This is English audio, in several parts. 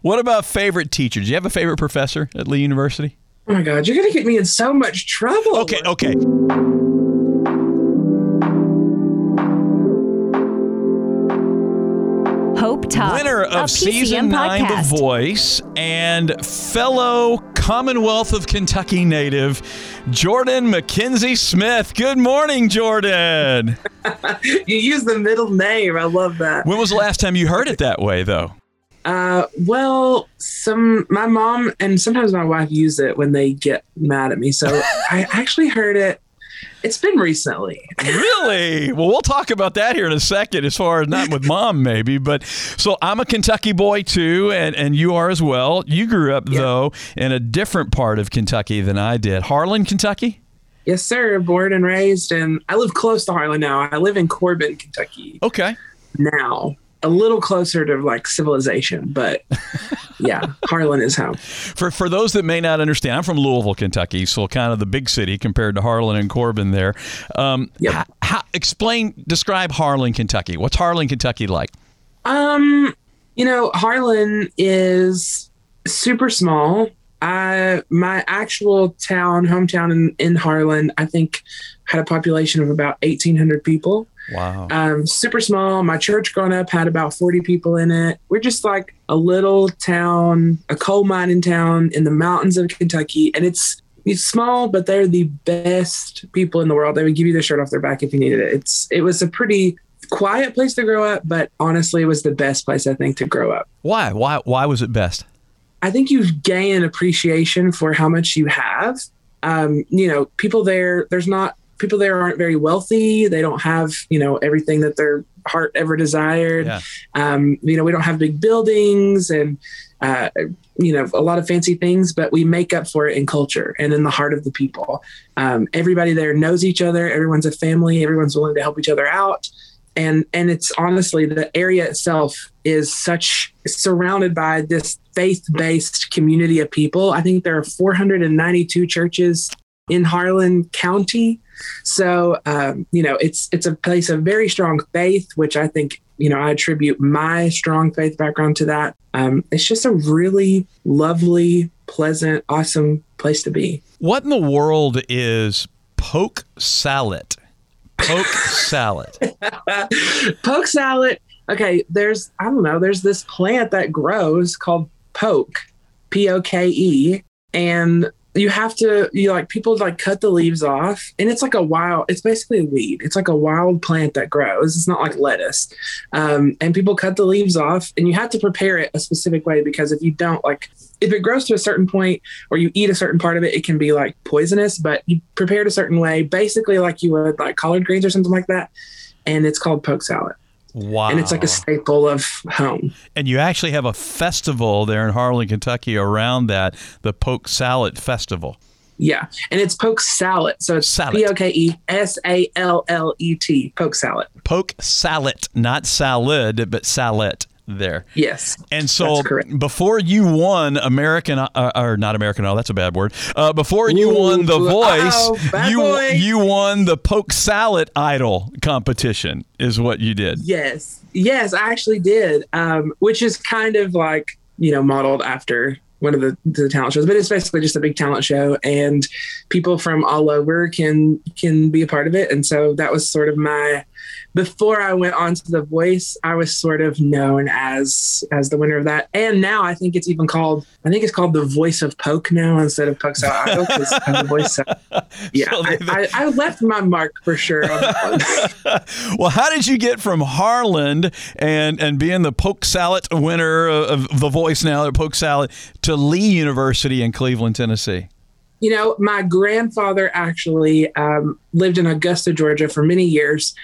What about favorite teacher? Do you have a favorite professor at Lee University? Oh my God, you're going to get me in so much trouble. Okay, okay. Hope Talk, Winner of season PCM nine, The. Voice, and fellow Commonwealth of Kentucky native, Jordan McKenzie Smith. Good morning, Jordan. You use the middle name. I love that. When was the last time you heard it that way, though? Uh, well, some my mom and sometimes my wife use it when they get mad at me. So I actually heard it. It's been recently. Really? Well, we'll talk about that here in a second, as far as not with mom, maybe. But so I'm a Kentucky boy too, and, and you are as well. You grew up, though, in a different part of Kentucky than I did. Harlan, Kentucky? Yes, sir. Born and raised, and I live close to Harlan now. I live in Corbin, Kentucky Okay. now. A little closer to like civilization, but yeah, Harlan is home. For for those that may not understand, I'm from Louisville, Kentucky, so kind of the big city compared to Harlan and Corbin there. Um, Yep. ho- how, explain, describe Harlan, Kentucky. What's Harlan, Kentucky like? Um, you know, Harlan is super small. I my actual town, hometown in, in Harlan, I think had a population of about eighteen hundred people. Wow. Um, super small. My church growing up had about forty people in it. We're just like a little town, a coal mining town in the mountains of Kentucky, and it's it's small, but they're the best people in the world. They would give you their shirt off their back if you needed it. It's it was a pretty quiet place to grow up, but honestly, it was the best place I think to grow up. Why? Why? Why was it best? I think you gain appreciation for how much you have. Um, you know, people there, there's not people there aren't very wealthy. They don't have, you know, everything that their heart ever desired. Yeah. Um, you know, we don't have big buildings and, uh, you know, a lot of fancy things, but we make up for it in culture and in the heart of the people. Um, everybody there knows each other. Everyone's a family. Everyone's willing to help each other out. And, and it's honestly the area itself is such surrounded by this faith-based community of people. I think there are 492 churches in Harlan County. So um, you know, it's it's a place of very strong faith, which I think you know I attribute my strong faith background to that. Um, it's just a really lovely, pleasant, awesome place to be. What in the world is poke salad? Poke salad. poke salad. Okay, there's I don't know. There's this plant that grows called poke, P O K E, and you have to you like people like cut the leaves off, and it's like a wild. It's basically a weed. It's like a wild plant that grows. It's not like lettuce, um, and people cut the leaves off, and you have to prepare it a specific way because if you don't like. If it grows to a certain point or you eat a certain part of it, it can be like poisonous, but you prepare it a certain way, basically like you would like collard greens or something like that. And it's called poke salad Wow. and it's like a staple of home. And you actually have a festival there in Harlan, Kentucky around that, the Poke Sallet Festival. Yeah, and it's poke salad, so it's Salad. P O K E S A L L E T, poke salad. Poke salad, not salad, but salad there. Yes, And so before you won American, uh, or not American, oh, that's a bad word. Uh, before you Ooh, won The Voice, you boy. you won the Poke Sallet Idol competition, is what you did. yes, yes, I actually did, um, which is kind of like you know modeled after one of the, the talent shows, but it's basically just a big talent show, and people from all over can can be a part of it, and so that was sort of my. Before I went on to The Voice, I was sort of known as as the winner of that, and now I think it's even called. I think it's called the Voice of Poke now instead of Poke Sallet Idol because the voice. Yeah, So I, I, I left my mark for sure. On that one. well, how did you get from Harlan and and being the Poke Salad winner of, of The Voice now, or Poke Salad, to Lee University in Cleveland, Tennessee? You know, my grandfather actually um, lived in Augusta, Georgia for many years,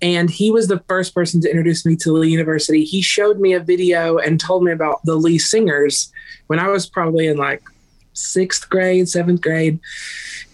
and he was the first person to introduce me to Lee University. He showed me a video and told me about the Lee Singers when I was probably in like sixth grade, seventh grade,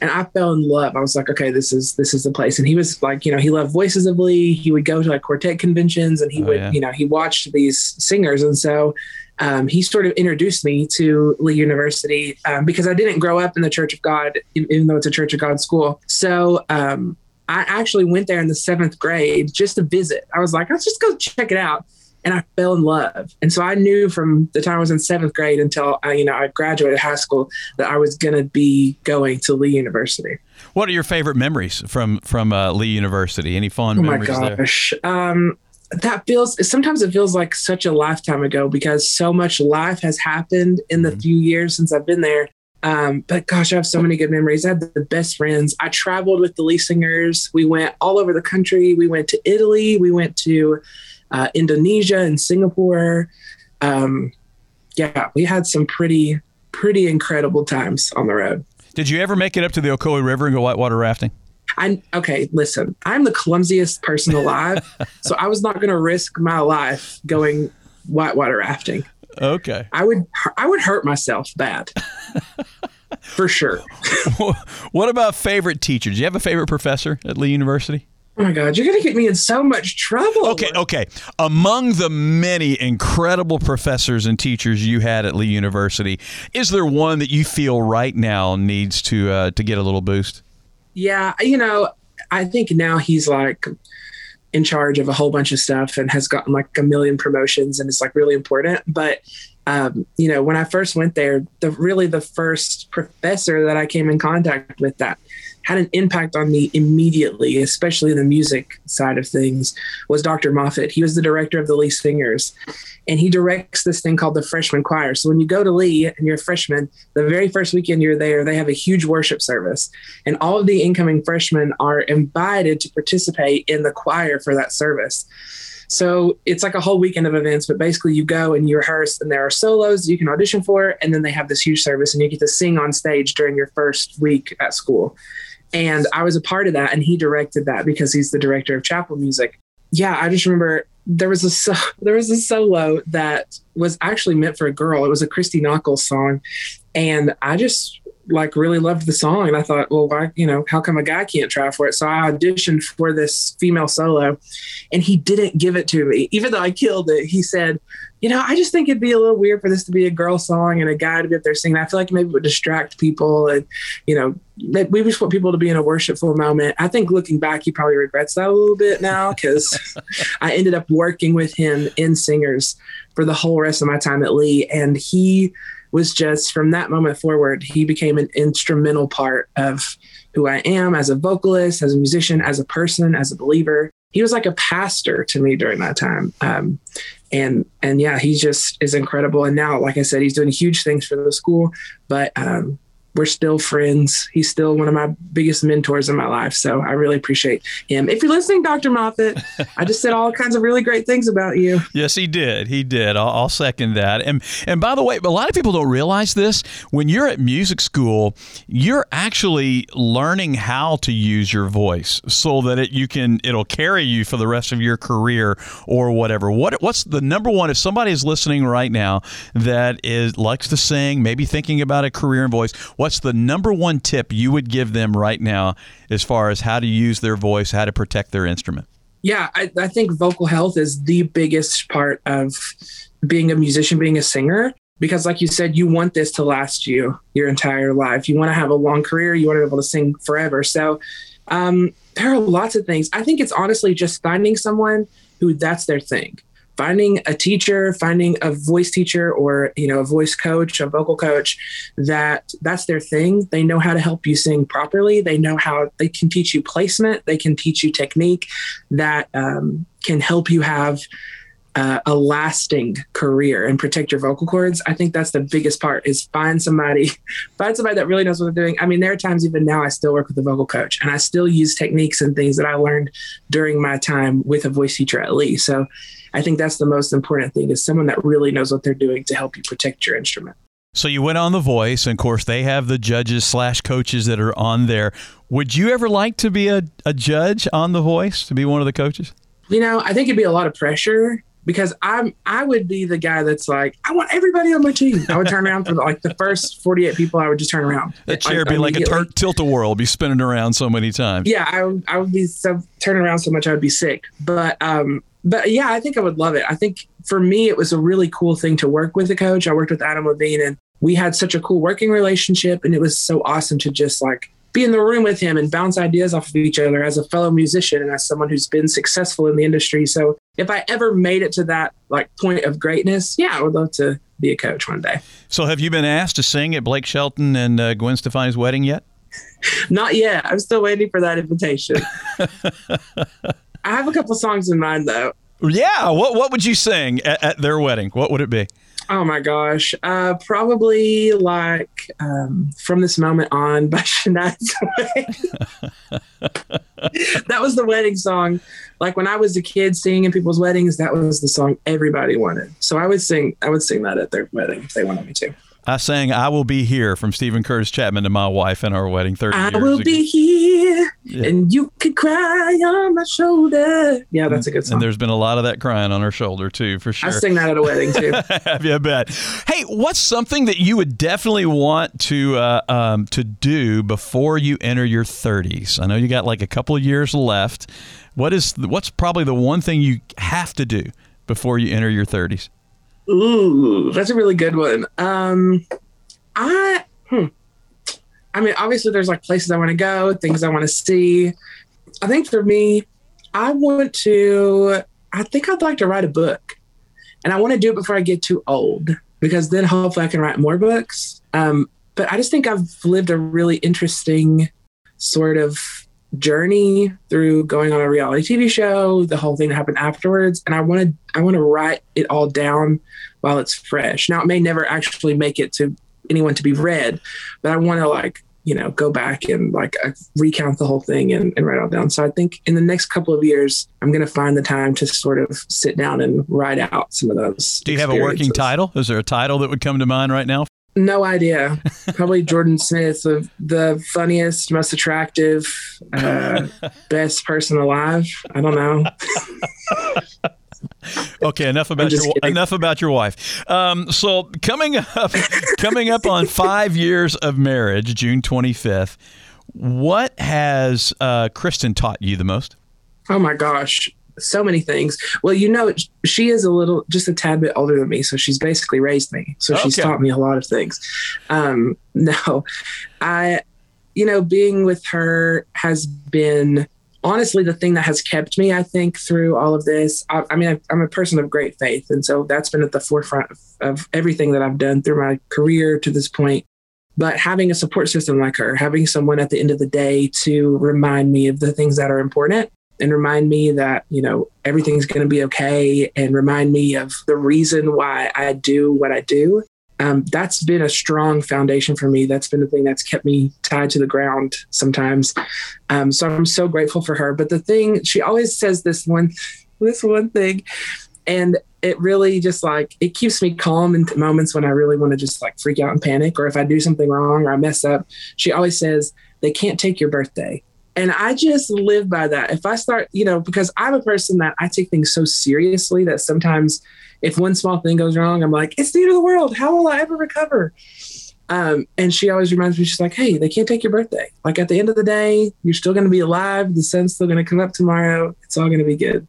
and I fell in love. I was like, okay, this is this is the place. And he was like, you know, he loved Voices of Lee. He would go to like quartet conventions, and he Oh, would, yeah. you know, he watched these singers, and so um, he sort of introduced me to Lee University um, because I didn't grow up in the Church of God, even though it's a Church of God school. So um, I actually went there in the seventh grade just to visit. I was like, let's just go check it out. and I fell in love. And so I knew from the time I was in seventh grade until I, you know, I graduated high school that I was going to be going to Lee University. What are your favorite memories from from uh, Lee University? Any fun oh memories my gosh. Um, that feels sometimes it feels like such a lifetime ago because so much life has happened in the mm-hmm. few years since I've been there. Um, but gosh, I have so many good memories. I had the best friends. I traveled with the Lee Singers. We went all over the country. We went to Italy. We went to uh, Indonesia and Singapore. Um, yeah, we had some pretty pretty incredible times on the road. Did you ever make it up to the Ocoee River and go whitewater rafting? I okay, listen. I'm the clumsiest person alive, so I was not going to risk my life going whitewater rafting. Okay. I would I would hurt myself bad. For sure. what about favorite teachers? Do you have a favorite professor at Lee University? Oh my God, you're going to get me in so much trouble. Okay, okay. Among the many incredible professors and teachers you had at Lee University, is there one that you feel right now needs to uh, to get a little boost? Yeah, you know, I think now he's like in charge of a whole bunch of stuff and has gotten like a million promotions and it's like really important. But um, you know, when I first went there, the really the first professor that I came in contact with that had an impact on me immediately, especially the music side of things, was Dr. Moffitt. He was the director of the Lee Singers, and he directs this thing called the freshman choir. So when you go to Lee and you're a freshman, the very first weekend you're there, they have a huge worship service, and all of the incoming freshmen are invited to participate in the choir for that service. So it's like a whole weekend of events, but basically you go and you rehearse, and there are solos you can audition for, and then they have this huge service, and you get to sing on stage during your first week at school. And I was a part of that, and he directed that because he's the director of chapel music. Yeah, I just remember there was a so, there was a solo that was actually meant for a girl. It was a Christy Nockels song, and I just like really loved the song and I thought, well, why, you know, how come a guy can't try for it? So I auditioned for this female solo and he didn't give it to me. Even though I killed it, he said, you know, I just think it'd be a little weird for this to be a girl song and a guy to be up there singing. I feel like maybe it would distract people and, you know, we just want people to be in a worshipful moment. I think looking back, he probably regrets that a little bit now because I ended up working with him in singers for the whole rest of my time at Lee. And he, was just from that moment forward, he became an instrumental part of who I am as a vocalist, as a musician, as a person, as a believer. He was like a pastor to me during that time. Um, and and yeah, he just is incredible. And now, like I said, he's doing huge things for the school. But um, we're still friends. He's still one of my biggest mentors in my life. So I really appreciate him. If you're listening, Dr. Moffitt, I just said all kinds of really great things about you. Yes, he did. He did. I'll, I'll, second that. And and by the way, a lot of people don't realize this. When you're at music school, you're actually learning how to use your voice so that it you can it'll carry you for the rest of your career or whatever. What what's the number one if somebody is listening right now that is likes to sing, maybe thinking about a career in voice, what's the number one tip you would give them right now as far as how to use their voice, how to protect their instrument? Yeah, I, I think vocal health is the biggest part of being a musician, being a singer because like you said you want this to last you your entire life. You want to have a long career you want to be able to sing forever. So um, there are lots of things. I think it's honestly just finding someone who that's their thing finding a teacher finding a voice teacher or you know a voice coach a vocal coach that that's their thing. They know how to help you sing properly. They know how they can teach you placement. They can teach you technique that um, can help you have uh, a lasting career and protect your vocal cords. I think that's the biggest part is find somebody find somebody that really knows what they're doing. I mean there are times even now i still work with a vocal coach and i still use techniques and things that i learned during my time with a voice teacher at lee so i think that's the most important thing is someone that really knows what they're doing to help you protect your instrument so you went on The Voice, and of course they have the judges slash coaches that are on there. Would you ever like to be a, a judge on The Voice, to be one of the coaches? You know, I think it'd be a lot of pressure because I'm I would be the guy that's like I want everybody on my team. I would turn around for like the first 48 people. I would just turn around. That chair be like a tur- tilt a whirl, be spinning around so many times. Yeah, I would, I would be so turning around so much I would be sick. But um, but yeah, I think I would love it. I think for me it was a really cool thing to work with a coach. I worked with Adam Levine and we had such a cool working relationship, and it was so awesome to just like be in the room with him and bounce ideas off of each other as a fellow musician and as someone who's been successful in the industry. So if I ever made it to that like point of greatness, yeah, I would love to be a coach one day. So have you been asked to sing at Blake Shelton and uh, Gwen Stefani's wedding yet? Not yet. I'm still waiting for that invitation. I have a couple songs in mind though. Yeah. What What would you sing at, at their wedding? What would it be? Oh my gosh. Uh, probably like um, From This Moment On by Shania Twain. that was the wedding song. Like when I was a kid singing in people's weddings, that was the song everybody wanted. So I would sing I would sing that at their wedding if they wanted me to. I sang "I Will Be Here" from Steven Curtis Chapman to my wife in our wedding thirty I years will be here and you could cry on my shoulder. Yeah, that's a good song. And there's been a lot of that crying on her shoulder too, for sure. I sing that at a wedding too. Have you? I bet. Hey, what's something that you would definitely want to uh, um, to do before you enter your 30s? I know you got like a couple of years left. What is what's probably the one thing you have to do before you enter your 30s? Ooh, that's a really good one. Um, I, hmm. I mean, obviously, there's like places I want to go, things I want to see. I think for me, I want to. I think I'd like to write a book, and I want to do it before I get too old because then hopefully I can write more books. Um, but I just think I've lived a really interesting sort of journey through going on a reality TV show, the whole thing that happened afterwards, and I want to I want to write it all down while it's fresh. Now it may never actually make it to anyone to be read, but I want to like you know go back and like uh, recount the whole thing and, and write it all down. So I think in the next couple of years, I'm going to find the time to sort of sit down and write out some of those. Do you have a working title? Is there a title that would come to mind right now? No idea. Probably Jordan Smith, the, the funniest, most attractive, uh, best person alive. I don't know. Okay, enough about your kidding. enough about your wife. Um, so coming up, coming up on five years of marriage, June twenty fifth. What has uh, Kristen taught you the most? Oh my gosh, so many things. Well, you know, she is a little, just a tad bit older than me, so she's basically raised me. So she's taught me a lot of things. Um, no, I, you know, being with her has been honestly the thing that has kept me. I think through all of this. I, I mean, I, I'm a person of great faith, and so that's been at the forefront of, of everything that I've done through my career to this point. But having a support system like her, having someone at the end of the day to remind me of the things that are important and remind me that, you know, everything's going to be okay and remind me of the reason why I do what I do. Um, that's been a strong foundation for me. That's been the thing that's kept me tied to the ground sometimes. Um, so I'm so grateful for her. But the thing, she always says this one, this one thing, and it really just like it keeps me calm in moments when I really want to just like freak out and panic, or if I do something wrong or I mess up. She always says they can't take your birthday. And I just live by that. If I start, you know, because I'm a person that I take things so seriously that sometimes if one small thing goes wrong, I'm like, it's the end of the world. How will I ever recover? Um, and she always reminds me, she's like, hey, they can't take your birthday. Like at the end of the day, you're still going to be alive. The sun's still going to come up tomorrow. It's all going to be good.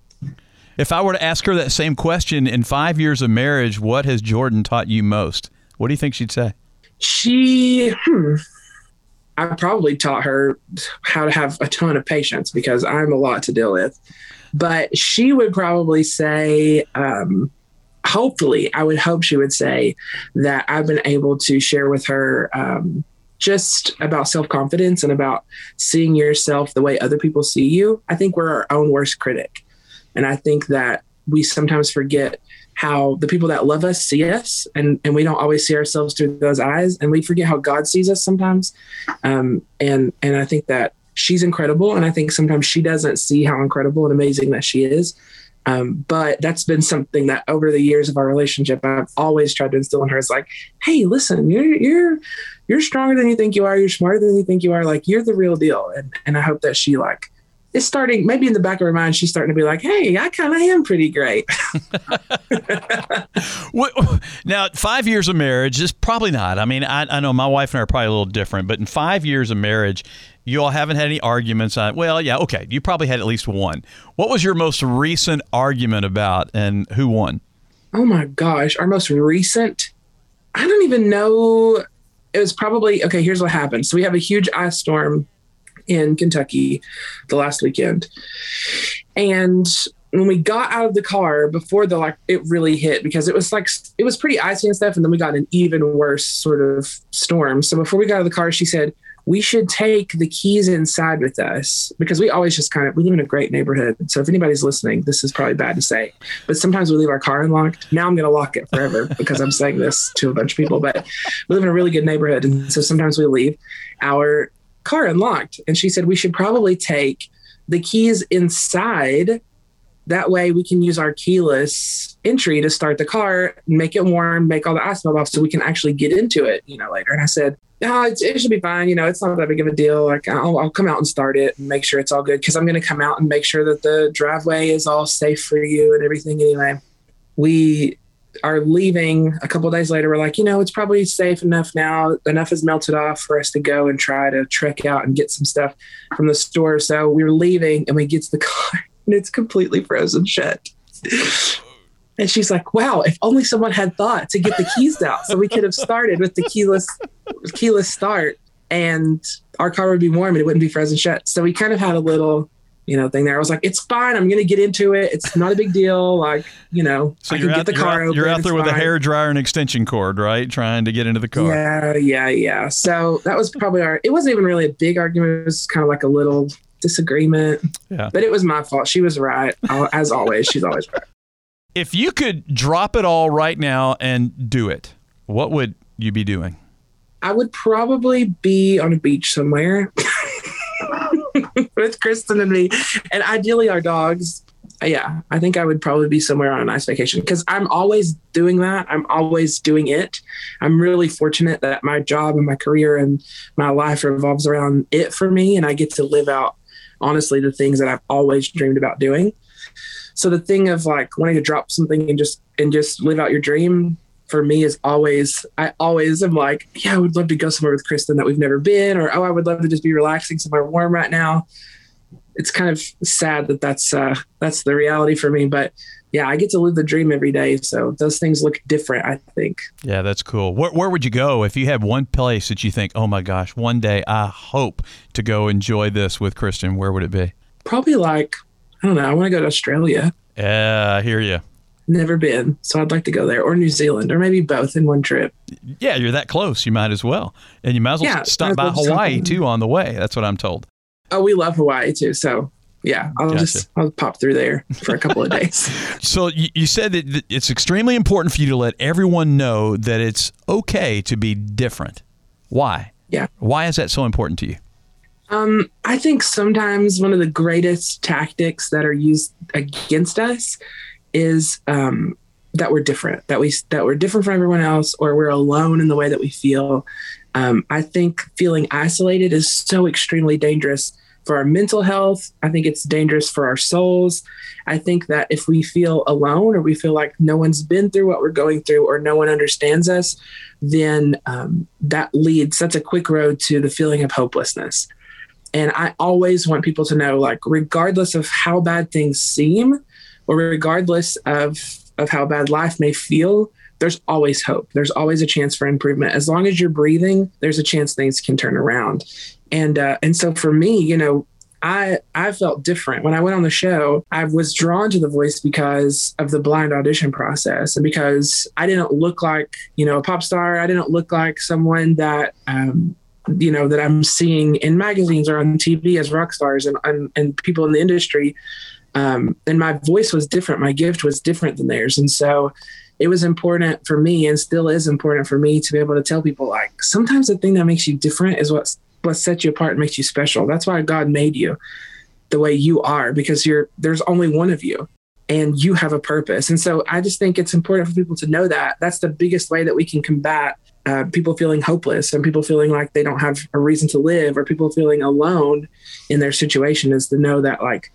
If I were to ask her that same question in five years of marriage, what has Jordan taught you most? What do you think she'd say? She, hmm, I probably taught her how to have a ton of patience because I'm a lot to deal with. But she would probably say, um, hopefully, I would hope she would say that I've been able to share with her um, just about self confidence and about seeing yourself the way other people see you. I think we're our own worst critic. And I think that we sometimes forget how the people that love us see us and, and we don't always see ourselves through those eyes and we forget how God sees us sometimes. Um, and, and I think that she's incredible. And I think sometimes she doesn't see how incredible and amazing that she is. Um, but that's been something that over the years of our relationship, I've always tried to instill in her. It's like, hey, listen, you're you're you're stronger than you think you are. You're smarter than you think you are. Like you're the real deal. And and I hope that she like is starting. Maybe in the back of her mind, she's starting to be like, hey, I kind of am pretty great. Now, five years of marriage is probably not. I mean, I, I know my wife and I are probably a little different, but in five years of marriage, you all haven't had any arguments on. Well, yeah, okay, you probably had at least one. What was your most recent argument about, and who won? oh my gosh, our most recent. I don't even know. it was probably okay. Here's what happened. So we have a huge ice storm in Kentucky the last weekend, and when we got out of the car before the like it really hit because it was like it was pretty icy and stuff and then we got an even worse sort of storm. So before we got out of the car she said we should take the keys inside with us because we always just kind of we live in a great neighborhood. So if anybody's listening this is probably bad to say but sometimes we leave our car unlocked. Now i'm going to lock it forever because i'm saying this to a bunch of people but we live in a really good neighborhood and so sometimes we leave our car unlocked and she said we should probably take the keys inside that way we can use our keyless entry to start the car, make it warm, make all the ice melt off so we can actually get into it, you know, later. And I said, no, it should be fine. You know, it's not that big of a deal. Like I'll, I'll come out and start it and make sure it's all good. Cause I'm going to come out and make sure that the driveway is all safe for you and everything. Anyway, we are leaving a couple days later. We're like, you know, it's probably safe enough now. Enough is melted off for us to go and try to trek out and get some stuff from the store. So we are leaving and we get to the car and it's completely frozen shut. And she's like, "Wow! If only someone had thought to get the keys out, so we could have started with the keyless keyless start, and our car would be warm and it wouldn't be frozen shut." So we kind of had a little, you know, thing there. I was like, "It's fine. I'm going to get into it. It's not a big deal. Like, you know, so I can get the car you're out, You're out there with fine. a hair dryer and extension cord, right? Trying to get into the car. Yeah, yeah, yeah. So that was probably our. It wasn't even really a big argument. It was kind of like a little disagreement. Yeah. But it was my fault. She was right. As always, she's always right. If you could drop it all right now and do it, what would you be doing? I would probably be on a beach somewhere with Kristen and me, and ideally our dogs. Yeah, I think I would probably be somewhere on a nice vacation because I'm always doing that. I'm always doing it. I'm really fortunate that my job and my career and my life revolves around it for me, and I get to live out honestly the things that I've always dreamed about doing. So the thing of like wanting to drop something and just and just live out your dream for me is always I always am like, yeah, I would love to go somewhere with Kristen that we've never been, or oh, I would love to just be relaxing somewhere warm right now. It's kind of sad that that's uh, that's the reality for me, but yeah, I get to live the dream every day. So those things look different, I think. Yeah, that's cool. Where, where would you go if you had one place that you think, oh my gosh, one day I hope to go enjoy this with Kristen? Where would it be? Probably like, I don't know, I want to go to Australia. Yeah, I hear you. Never been. So I'd like to go there or New Zealand or maybe both in one trip. Yeah, you're that close. You might as well. And you might as well yeah, stop by Hawaii too on the way. That's what I'm told. Oh, we love Hawaii too. So yeah, I'll gotcha. just I'll pop through there for a couple of days. so you, you said that it's extremely important for you to let everyone know that it's okay to be different. Why? Yeah. Why is that so important to you? Um, I think sometimes one of the greatest tactics that are used against us is um, that we're different, that we that we're different from everyone else, or we're alone in the way that we feel. Um, I think feeling isolated is so extremely dangerous for our mental health. I think it's dangerous for our souls. I think that if we feel alone or we feel like no one's been through what we're going through or no one understands us, then um, that leads, that's a quick road to the feeling of hopelessness. And I always want people to know, like, regardless of how bad things seem, or regardless of, of how bad life may feel, there's always hope. There's always a chance for improvement. As long as you're breathing, there's a chance things can turn around and uh, and so for me, you know, I I felt different when I went on the show. I was drawn to the voice because of the blind audition process, and because I didn't look like you know a pop star. I didn't look like someone that um, you know that I'm seeing in magazines or on TV as rock stars and and, and people in the industry. Um, and my voice was different. My gift was different than theirs, and so it was important for me, and still is important for me to be able to tell people like sometimes the thing that makes you different is what what sets you apart and makes you special. That's why God made you the way you are because you're there's only one of you and you have a purpose. And so I just think it's important for people to know that. That's the biggest way that we can combat uh, people feeling hopeless and people feeling like they don't have a reason to live or people feeling alone in their situation is to know that like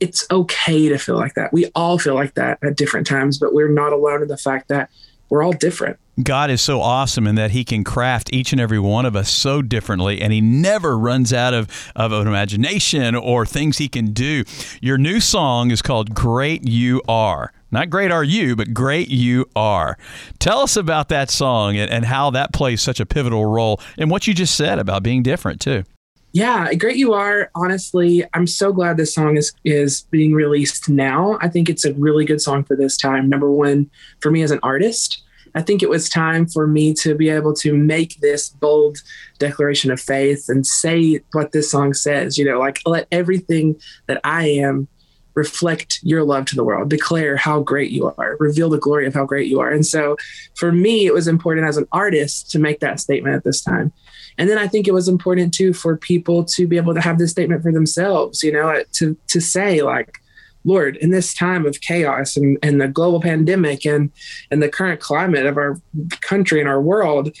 it's okay to feel like that. We all feel like that at different times, but we're not alone in the fact that we're all different. God is so awesome in that He can craft each and every one of us so differently, and He never runs out of, of an imagination or things He can do. Your new song is called Great You Are. Not great are you, but great you are. Tell us about that song and, and how that plays such a pivotal role in what you just said about being different, too. Yeah, great you are. Honestly, I'm so glad this song is is being released now. I think it's a really good song for this time. Number one, for me as an artist, I think it was time for me to be able to make this bold declaration of faith and say what this song says. You know, like let everything that I am reflect your love to the world, declare how great you are, reveal the glory of how great you are. And so for me, it was important as an artist to make that statement at this time. And then I think it was important too for people to be able to have this statement for themselves, you know, uh, to to say like, Lord, in this time of chaos and, and the global pandemic and and the current climate of our country and our world,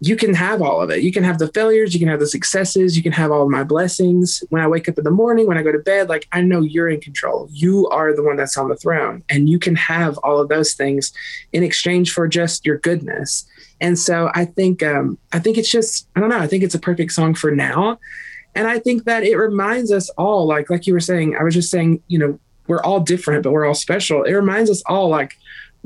you can have all of it. You can have the failures, you can have the successes, you can have all of my blessings. When I wake up in the morning, when I go to bed, like I know you're in control. You are the one that's on the throne, and you can have all of those things in exchange for just your goodness. And so I think um, I think it's just I don't know. I think it's a perfect song for now, and I think that it reminds us all, like like you were saying. I was just saying, you know, we're all different, but we're all special. It reminds us all, like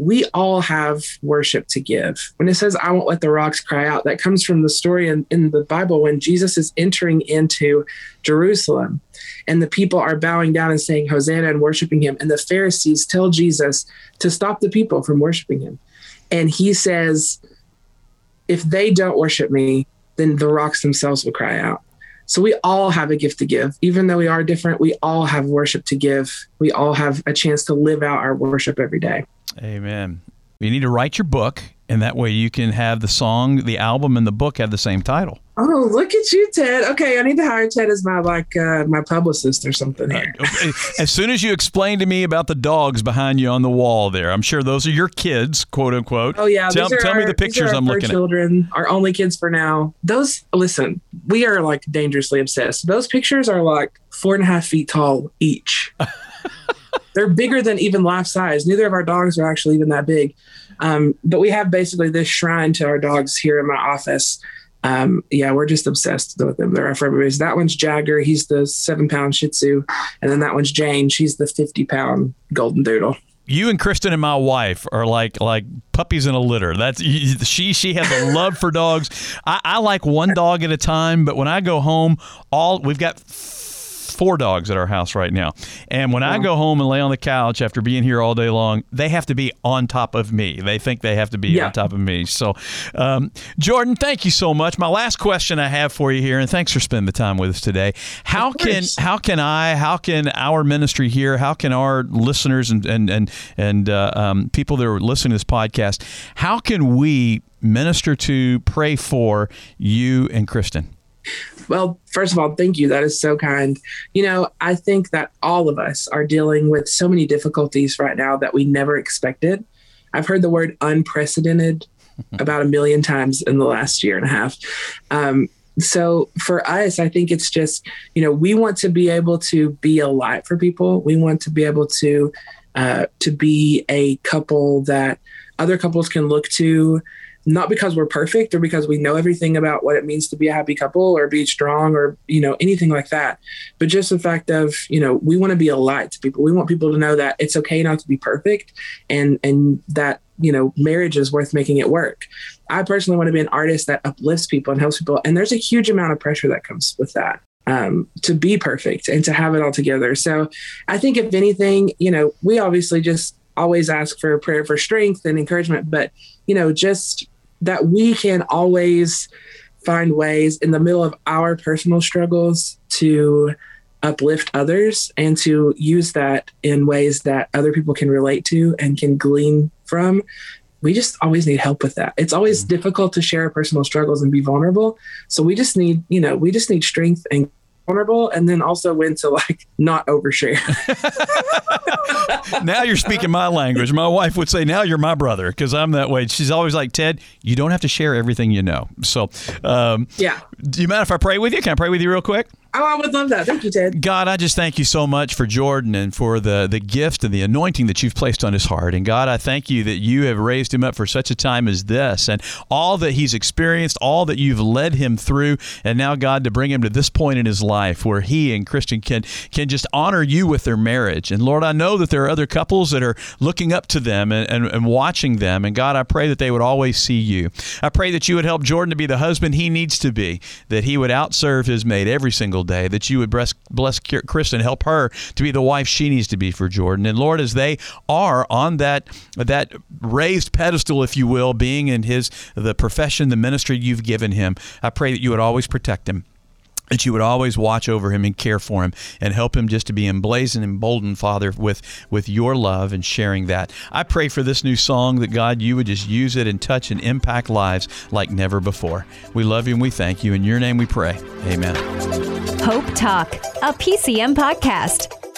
we all have worship to give. When it says, I won't let the rocks cry out, that comes from the story in, in the Bible when Jesus is entering into Jerusalem and the people are bowing down and saying, Hosanna and worshiping him. And the Pharisees tell Jesus to stop the people from worshiping him. And he says, If they don't worship me, then the rocks themselves will cry out. So we all have a gift to give. Even though we are different, we all have worship to give. We all have a chance to live out our worship every day. Amen. You need to write your book, and that way you can have the song, the album, and the book have the same title. Oh, look at you, Ted. Okay, I need to hire Ted as my like uh, my publicist or something here. as soon as you explain to me about the dogs behind you on the wall there, I'm sure those are your kids, quote unquote. Oh yeah, tell, tell our, me the pictures I'm looking children, at. Our only kids for now. Those listen, we are like dangerously obsessed. Those pictures are like four and a half feet tall each. They're bigger than even life size. Neither of our dogs are actually even that big. Um, but we have basically this shrine to our dogs here in my office. Um, yeah, we're just obsessed with them. They're for everybody. That one's Jagger. He's the seven pound Shih Tzu, and then that one's Jane. She's the fifty pound Golden Doodle. You and Kristen and my wife are like like puppies in a litter. That's she. She has a love for dogs. I, I like one dog at a time, but when I go home, all we've got four dogs at our house right now. And when I go home and lay on the couch after being here all day long, they have to be on top of me. They think they have to be yeah. on top of me. So, um, Jordan, thank you so much. My last question I have for you here, and thanks for spending the time with us today. How can how can I, how can our ministry here, how can our listeners and and and and uh, um, people that are listening to this podcast, how can we minister to, pray for you and Kristen? Well, first of all, thank you. That is so kind. You know, I think that all of us are dealing with so many difficulties right now that we never expected. I've heard the word unprecedented about a million times in the last year and a half. Um, so for us, I think it's just, you know, we want to be able to be a light for people. We want to be able to uh, to be a couple that other couples can look to not because we're perfect or because we know everything about what it means to be a happy couple or be strong or you know anything like that but just the fact of you know we want to be a light to people. We want people to know that it's okay not to be perfect and and that you know marriage is worth making it work. I personally want to be an artist that uplifts people and helps people and there's a huge amount of pressure that comes with that um, to be perfect and to have it all together. So i think if anything you know we obviously just always ask for a prayer for strength and encouragement but you know just that we can always find ways in the middle of our personal struggles to uplift others and to use that in ways that other people can relate to and can glean from. We just always need help with that. It's always mm-hmm. difficult to share personal struggles and be vulnerable. So we just need, you know, we just need strength and vulnerable and then also when to like not overshare. now you're speaking my language. My wife would say, now you're my brother because I'm that way. She's always like, Ted, you don't have to share everything you know. So, um, yeah. Do you mind if I pray with you? Can I pray with you real quick? Oh, I would love that. Thank you, Ted. God, I just thank you so much for Jordan and for the, the gift and the anointing that you've placed on his heart. And God, I thank you that you have raised him up for such a time as this and all that he's experienced, all that you've led him through. And now, God, to bring him to this point in his life where he and Kristen can, can just honor you with their marriage. And Lord, I know that there are other couples that are looking up to them and, and, and watching them. And God, I pray that they would always see you. I pray that you would help Jordan to be the husband he needs to be, that he would outserve his mate every single day, that you would bless, bless Kristen, help her to be the wife she needs to be for Jordan. And Lord, as they are on that that raised pedestal, if you will, being in his the profession, the ministry you've given him, I pray that you would always protect him that you would always watch over him and care for him and help him just to be emblazoned and emboldened, Father, with, with your love and sharing that. I pray for this new song that God, you would just use it and touch and impact lives like never before. We love you and we thank you. In your name we pray. Amen. Hope Talk, a PCM podcast.